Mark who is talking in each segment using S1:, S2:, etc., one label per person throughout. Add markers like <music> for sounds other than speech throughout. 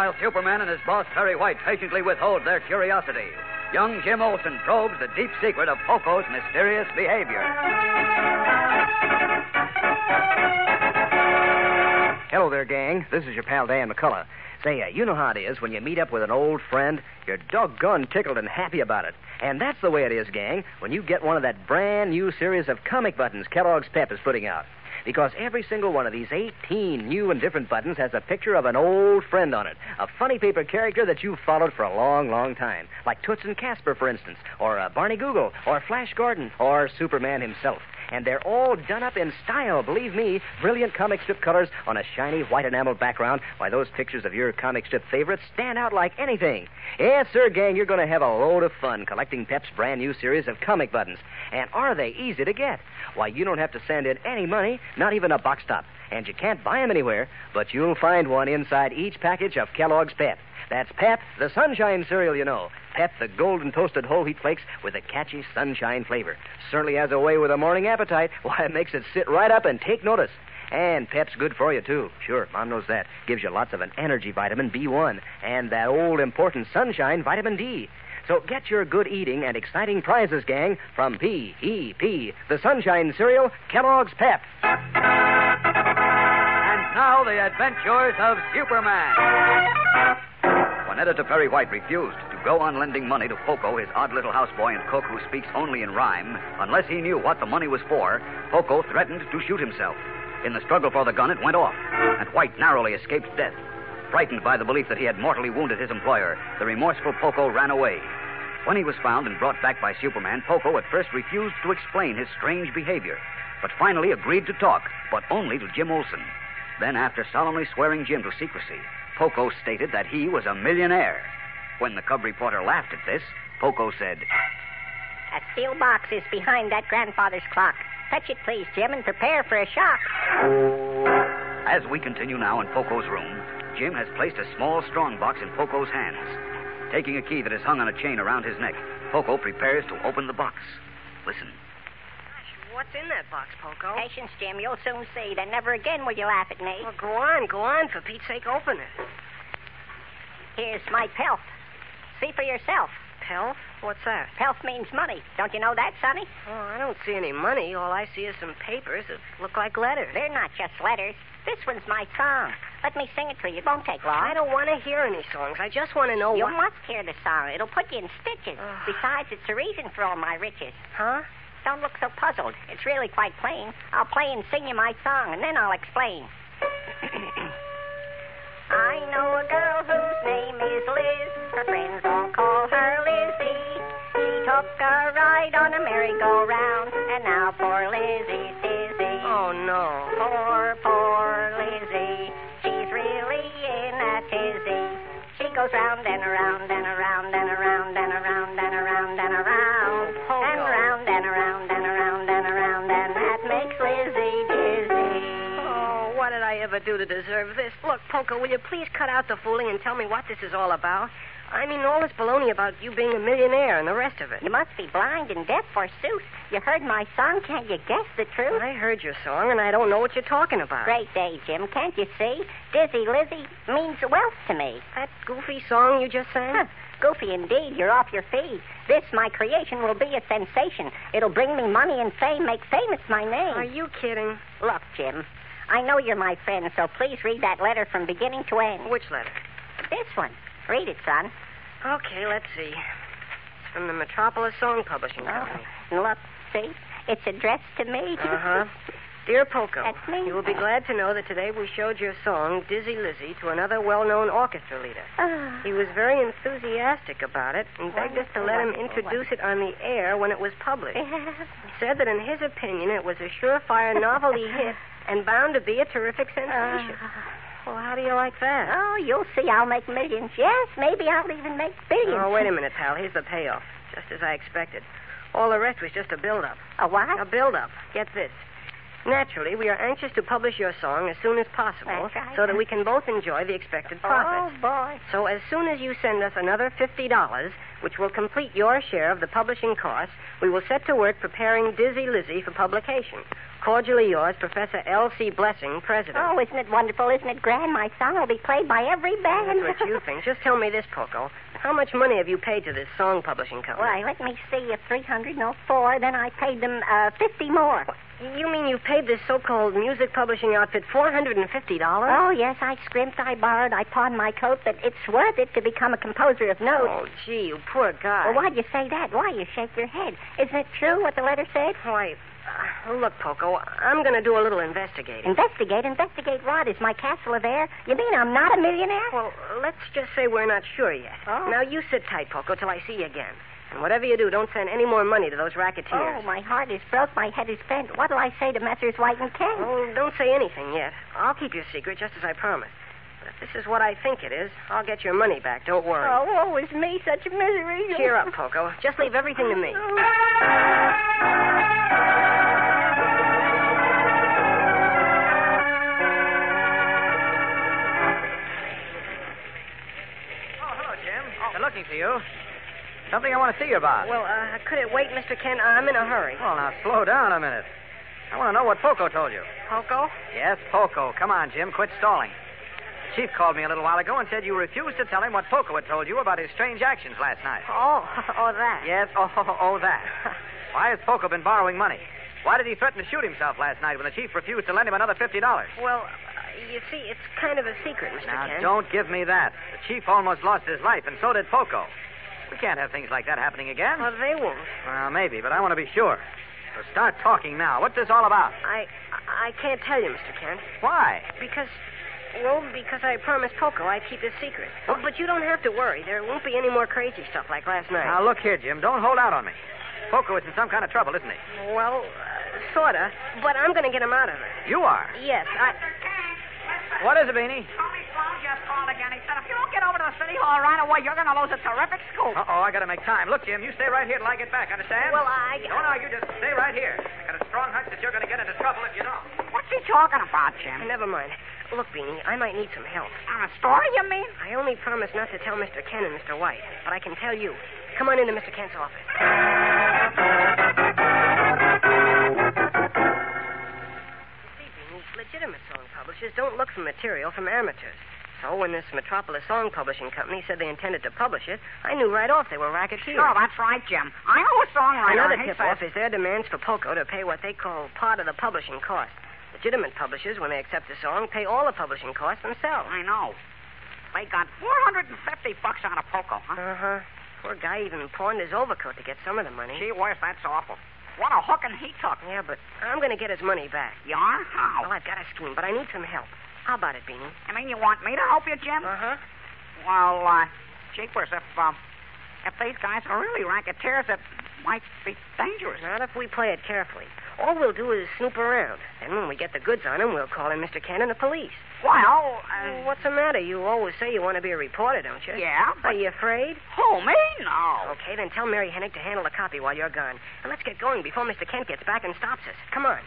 S1: while Superman and his boss Perry White patiently withhold their curiosity, young Jim Olsen probes the deep secret of Poco's mysterious behavior.
S2: Hello there, gang. This is your pal Dan McCullough. Say, uh, you know how it is when you meet up with an old friend. You're doggone tickled and happy about it. And that's the way it is, gang, when you get one of that brand new series of comic buttons Kellogg's Pep is putting out. Because every single one of these 18 new and different buttons has a picture of an old friend on it. A funny paper character that you've followed for a long, long time. Like Toots and Casper, for instance. Or uh, Barney Google. Or Flash Gordon. Or Superman himself. And they're all done up in style, believe me. Brilliant comic strip colors on a shiny white enamel background. Why, those pictures of your comic strip favorites stand out like anything. Yes, sir, gang, you're going to have a load of fun collecting Pep's brand new series of comic buttons. And are they easy to get? Why, you don't have to send in any money, not even a box top. And you can't buy 'em anywhere, but you'll find one inside each package of Kellogg's Pep. That's Pep, the sunshine cereal, you know. Pep, the golden toasted whole wheat flakes with a catchy sunshine flavor. Certainly has a way with a morning appetite. <laughs> Why, it makes it sit right up and take notice. And Pep's good for you, too. Sure, Mom knows that. Gives you lots of an energy vitamin B1 and that old important sunshine vitamin D. So get your good eating and exciting prizes, gang, from P.E.P., the Sunshine Cereal, Kellogg's Pep.
S1: And now, the adventures of Superman. Editor Perry White refused to go on lending money to Poco, his odd little houseboy and cook who speaks only in rhyme, unless he knew what the money was for, Poco threatened to shoot himself. In the struggle for the gun, it went off, and White narrowly escaped death. Frightened by the belief that he had mortally wounded his employer, the remorseful Poco ran away. When he was found and brought back by Superman, Poco at first refused to explain his strange behavior, but finally agreed to talk, but only to Jim Olsen. Then, after solemnly swearing Jim to secrecy, Poco stated that he was a millionaire. When the cub reporter laughed at this, Poco said,
S3: A steel box is behind that grandfather's clock. Touch it, please, Jim, and prepare for a shock.
S1: As we continue now in Poco's room, Jim has placed a small strong box in Poco's hands. Taking a key that is hung on a chain around his neck, Poco prepares to open the box. Listen.
S4: What's in that box, Poco?
S3: Patience, Jim. You'll soon see. Then never again will you laugh at me.
S4: Well, go on, go on. For Pete's sake, open it.
S3: Here's my pelf. See for yourself.
S4: Pelf? What's that?
S3: Pelf means money. Don't you know that, Sonny?
S4: Oh, I don't see any money. All I see is some papers that look like letters.
S3: They're not just letters. This one's my song. Let me sing it to you. It won't take long.
S4: I don't want to hear any songs. I just want to know
S3: You
S4: what...
S3: must hear the song. It'll put you in stitches. <sighs> Besides, it's the reason for all my riches.
S4: Huh?
S3: Don't look so puzzled. It's really quite plain. I'll play and sing you my song, and then I'll explain. <coughs> I know a girl whose name is Liz. Her friends all call her Lizzie. She took a ride on a merry-go-round, and now poor Lizzie's dizzy.
S4: Oh, no.
S3: Poor, poor Lizzie. She's really in a tizzy. She goes round and around and around and around
S4: Poco, will you please cut out the fooling and tell me what this is all about? I mean, all this baloney about you being a millionaire and the rest of it.
S3: You must be blind and deaf, forsooth. You heard my song. Can't you guess the truth?
S4: I heard your song, and I don't know what you're talking about.
S3: Great day, Jim. Can't you see? Dizzy Lizzie means wealth to me.
S4: That goofy song you just sang?
S3: Huh. Goofy indeed. You're off your feet. This, my creation, will be a sensation. It'll bring me money and fame, make famous my name.
S4: Are you kidding?
S3: Look, Jim, I know you're my friend, so please read that letter from beginning to end.
S4: Which letter?
S3: This one. Read it, son.
S4: Okay, let's see. It's from the Metropolis Song Publishing Company.
S3: Oh, look, see? It's addressed to me. <laughs>
S4: Uh huh. Dear Poco,
S3: That's me.
S4: you will be glad to know that today we showed your song, Dizzy Lizzie, to another well known orchestra leader.
S3: Ah.
S4: He was very enthusiastic about it and begged us to let him introduce it on the air when it was published. <laughs> He said that in his opinion it was a surefire novelty hit <laughs> and bound to be a terrific sensation. Ah, well, how do you like that?
S3: Oh, you'll see I'll make millions. Yes, maybe I'll even make billions.
S4: Oh, wait a minute, pal. Here's the payoff. Just as I expected. All the rest was just a build-up.
S3: A what?
S4: A build-up. Get this. Naturally, we are anxious to publish your song as soon as possible
S3: right.
S4: so that we can both enjoy the expected profits.
S3: Oh, boy.
S4: So as soon as you send us another $50, which will complete your share of the publishing costs, we will set to work preparing Dizzy Lizzie for publication. Cordially yours, Professor L.C. Blessing, President.
S3: Oh, isn't it wonderful? Isn't it grand? My song will be played by every band.
S4: That's what you think. Just tell me this, Poco. How much money have you paid to this song publishing company?
S3: Why, let me see. Three hundred, If 304, then I paid them uh, 50 more.
S4: You mean you paid this so-called music publishing outfit $450?
S3: Oh, yes, I scrimped, I borrowed, I pawned my coat, but it's worth it to become a composer of notes.
S4: Oh, gee, you poor guy.
S3: Well, why'd you say that? Why, you shake your head. Isn't it true what the letter said?
S4: Why, uh, look, Poco, I'm going to do a little investigating.
S3: Investigate, investigate what? Is my castle of air? You mean I'm not a millionaire?
S4: Well, let's just say we're not sure yet.
S3: Oh.
S4: Now, you sit tight, Poco, till I see you again. And whatever you do, don't send any more money to those racketeers.
S3: Oh, my heart is broke, my head is bent. What'll I say to Messrs. White and Kent?
S4: Oh, don't say anything yet. I'll keep your secret just as I promised. But if this is what I think it is, I'll get your money back. Don't worry.
S3: Oh, woe is me, such misery.
S4: Cheer up, Poco. Just leave everything to me.
S2: Looking for you. Something I want to see you about.
S4: Well, uh, could it wait, Mr. Kent? I'm in a hurry.
S2: Well, now slow down a minute. I want to know what Poco told you.
S4: Poco?
S2: Yes, Poco. Come on, Jim. Quit stalling. The Chief called me a little while ago and said you refused to tell him what Poco had told you about his strange actions last night.
S4: Oh, <laughs> oh, that.
S2: Yes, oh, oh, oh, that. <laughs> Why has Poco been borrowing money? Why did he threaten to shoot himself last night when the chief refused to lend him another $50?
S4: Well, you see, it's kind of a secret, Mr.
S2: Now,
S4: Kent.
S2: don't give me that. The chief almost lost his life, and so did Poco. We can't have things like that happening again.
S4: Well, they won't.
S2: Well, maybe, but I want to be sure. So start talking now. What's this all about?
S4: I, I can't tell you, Mr. Kent,
S2: Why?
S4: because, well, because I promised Poco I'd keep his secret. Oh, but you don't have to worry. There won't be any more crazy stuff like last night.
S2: Now, look here, Jim. Don't hold out on me. Poco is in some kind of trouble, isn't he?
S4: Well, uh, sorta, but I'm going to get him out of it.
S2: You are.
S4: Yes, I.
S2: What is it, Beanie?
S5: Tony Sloan just called again. He said if you don't get over to the city hall right away, you're going to lose a terrific scoop.
S2: Uh-oh, I gotta make time. Look, Jim, you stay right here till I get back, understand?
S4: Well, I-
S2: Don't argue, just stay right here. I got a strong hunch that you're gonna get into trouble if you don't.
S5: What's he talking about, Jim?
S4: Never mind. Look, Beanie, I might need some help.
S5: On a story, you mean?
S4: I only promised not to tell Mr. Kent and Mr. White, but I can tell you. Come on into Mr. Kent's office. Legitimate song publishers don't look for material from amateurs. So when this Metropolis Song Publishing Company said they intended to publish it, I knew right off they were racketeers.
S5: Sure, that's right, Jim. I know a songwriter.
S4: Another
S5: He
S4: tip-off is their demands for Poco to pay what they call part of the publishing cost. Legitimate publishers, when they accept a song, pay all the publishing costs themselves.
S5: I know. They got 450 bucks out of Poco, huh?
S4: Uh-huh. Poor guy even pawned his overcoat to get some of the money.
S5: Gee whiz, that's awful. What a hook and he took.
S4: Yeah, but I'm going to get his money back.
S5: You are? How?
S4: Well, I've got a scheme, but I need some help. How about it, Beanie?
S5: I mean, you want me to help you, Jim?
S4: Uh-huh.
S5: Well, uh, jeepers, if, um, if these guys are really racketeers, it might be dangerous.
S4: Not if we play it carefully. All we'll do is snoop around. and when we get the goods on him, we'll call in Mr. Kent and the police.
S5: Well,
S4: Well,
S5: uh,
S4: what's the matter? You always say you want to be a reporter, don't you?
S5: yeah,
S4: Are
S5: but...
S4: you afraid?
S5: Oh, me? No.
S4: Okay, then tell Mary Hennick to handle the copy while you're gone. And let's get going before Mr. Kent gets back and stops us. Come on.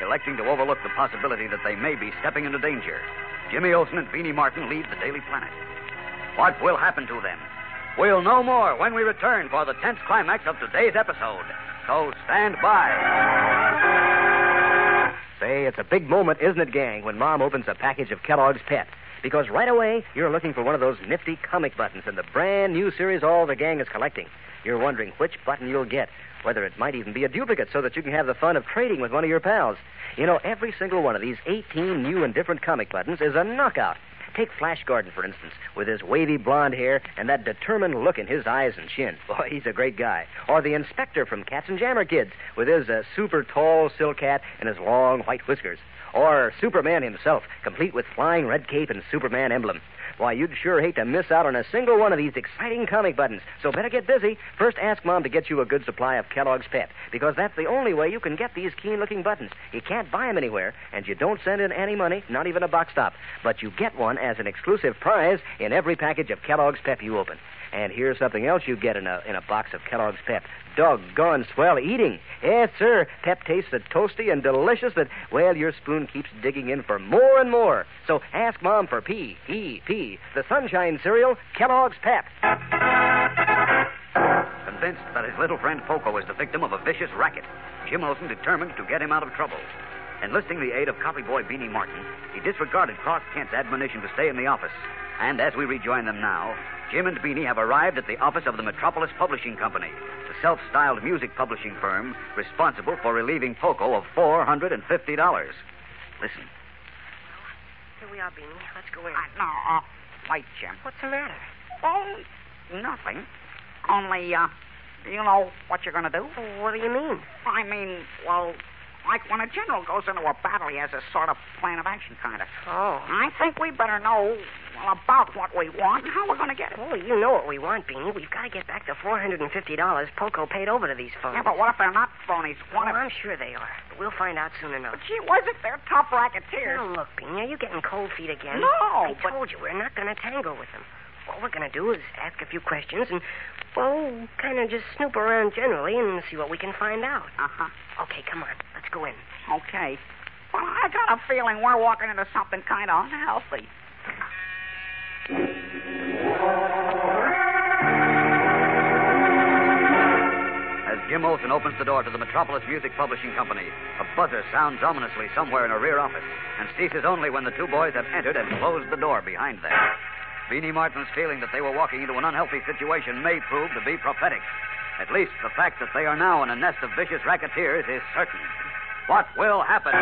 S1: Electing to overlook the possibility that they may be stepping into danger, Jimmy Olsen and Beanie Martin leave the Daily Planet. What will happen to them? We'll know more when we return for the tense climax of today's episode. So stand by.
S2: Say, it's a big moment, isn't it, gang, when Mom opens a package of Kellogg's Pep? Because right away, you're looking for one of those nifty comic buttons in the brand new series all the gang is collecting. You're wondering which button you'll get, whether it might even be a duplicate so that you can have the fun of trading with one of your pals. You know, every single one of these 18 new and different comic buttons is a knockout. Take Flash Gordon, for instance, with his wavy blonde hair and that determined look in his eyes and chin. <laughs> Boy, he's a great guy. Or the inspector from Katzenjammer Kids, with his uh, super tall silk hat and his long white whiskers. Or Superman himself, complete with flying red cape and Superman emblem. Why, you'd sure hate to miss out on a single one of these exciting comic buttons. So better get busy. First, ask Mom to get you a good supply of Kellogg's Pep, because that's the only way you can get these keen looking buttons. You can't buy them anywhere, and you don't send in any money, not even a box stop. But you get one as an exclusive prize in every package of Kellogg's Pep you open. And here's something else you get in a in a box of Kellogg's Pep. Doggone swell eating. Yes, sir. Pep tastes so toasty and delicious that, well, your spoon keeps digging in for more and more. So ask Mom for P E P, the Sunshine Cereal, Kellogg's Pep.
S1: Convinced that his little friend Poco is the victim of a vicious racket, Jim Olsen determined to get him out of trouble. Enlisting the aid of copy boy Beanie Martin, he disregarded Clark Kent's admonition to stay in the office. And as we rejoin them now, Jim and Beanie have arrived at the office of the Metropolis Publishing Company, the self styled music publishing firm responsible for relieving Poco of $450. Listen.
S4: Here we are, Beanie. Let's go in.
S5: Uh, no, uh, wait, Jim.
S4: What's the matter?
S5: Oh, nothing. Only, uh, you know what you're going to do?
S4: What do you mean?
S5: I mean, well, like when a general goes into a battle, he has a sort of plan of action, kind of.
S4: Oh.
S5: I think we better know well, about what we want and how we're going to get it.
S4: Oh, you know what we want, Beanie. We've got to get back the $450 Poco paid over to these folks.
S5: Yeah, but what if they're not phonies? What
S4: Oh,
S5: if...
S4: I'm sure they are. But we'll find out soon enough.
S5: But gee was if they're tough racketeers.
S4: Now, look, Beanie, are you getting cold feet again?
S5: No,
S4: I
S5: but-
S4: told you, we're not going to tangle with them. All we're going to do is ask a few questions and, well, kind of just snoop around generally and see what we can find out.
S5: Uh-huh.
S4: Okay, come on. Let's go in.
S5: Okay. Well, I got a feeling we're walking into something kind of unhealthy.
S1: As Jim Olsen opens the door to the Metropolis Music Publishing Company, a buzzer sounds ominously somewhere in a rear office and ceases only when the two boys have entered and closed the door behind them. Beanie Martin's feeling that they were walking into an unhealthy situation may prove to be prophetic. At least the fact that they are now in a nest of vicious racketeers is certain. What will happen?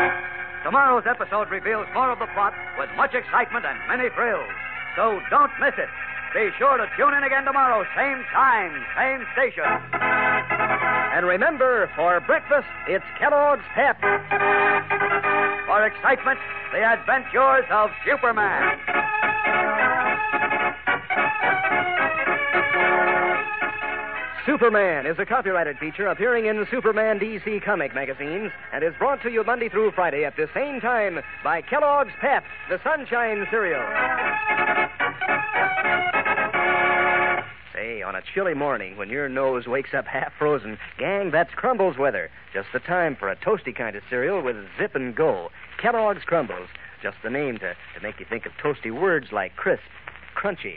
S1: Tomorrow's episode reveals more of the plot with much excitement and many thrills. So don't miss it. Be sure to tune in again tomorrow, same time, same station.
S2: And remember, for breakfast, it's Kellogg's Pep.
S1: For excitement, the adventures of Superman.
S2: Superman is a copyrighted feature appearing in Superman DC comic magazines and is brought to you Monday through Friday at the same time by Kellogg's Pep, the Sunshine Cereal. Say, on a chilly morning when your nose wakes up half frozen, gang, that's Crumbles weather. Just the time for a toasty kind of cereal with zip and go. Kellogg's Crumbles. Just the name to, to make you think of toasty words like crisp, crunchy,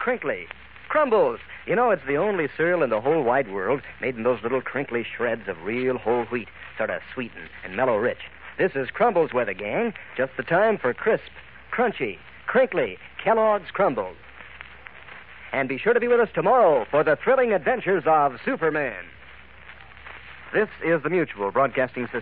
S2: crinkly, crumbles. You know, it's the only cereal in the whole wide world made in those little crinkly shreds of real whole wheat, sort of sweet and, and mellow rich. This is Crumbles weather, gang. Just the time for crisp, crunchy, crinkly Kellogg's Crumbles. And be sure to be with us tomorrow for the thrilling adventures of Superman. This is the Mutual Broadcasting System.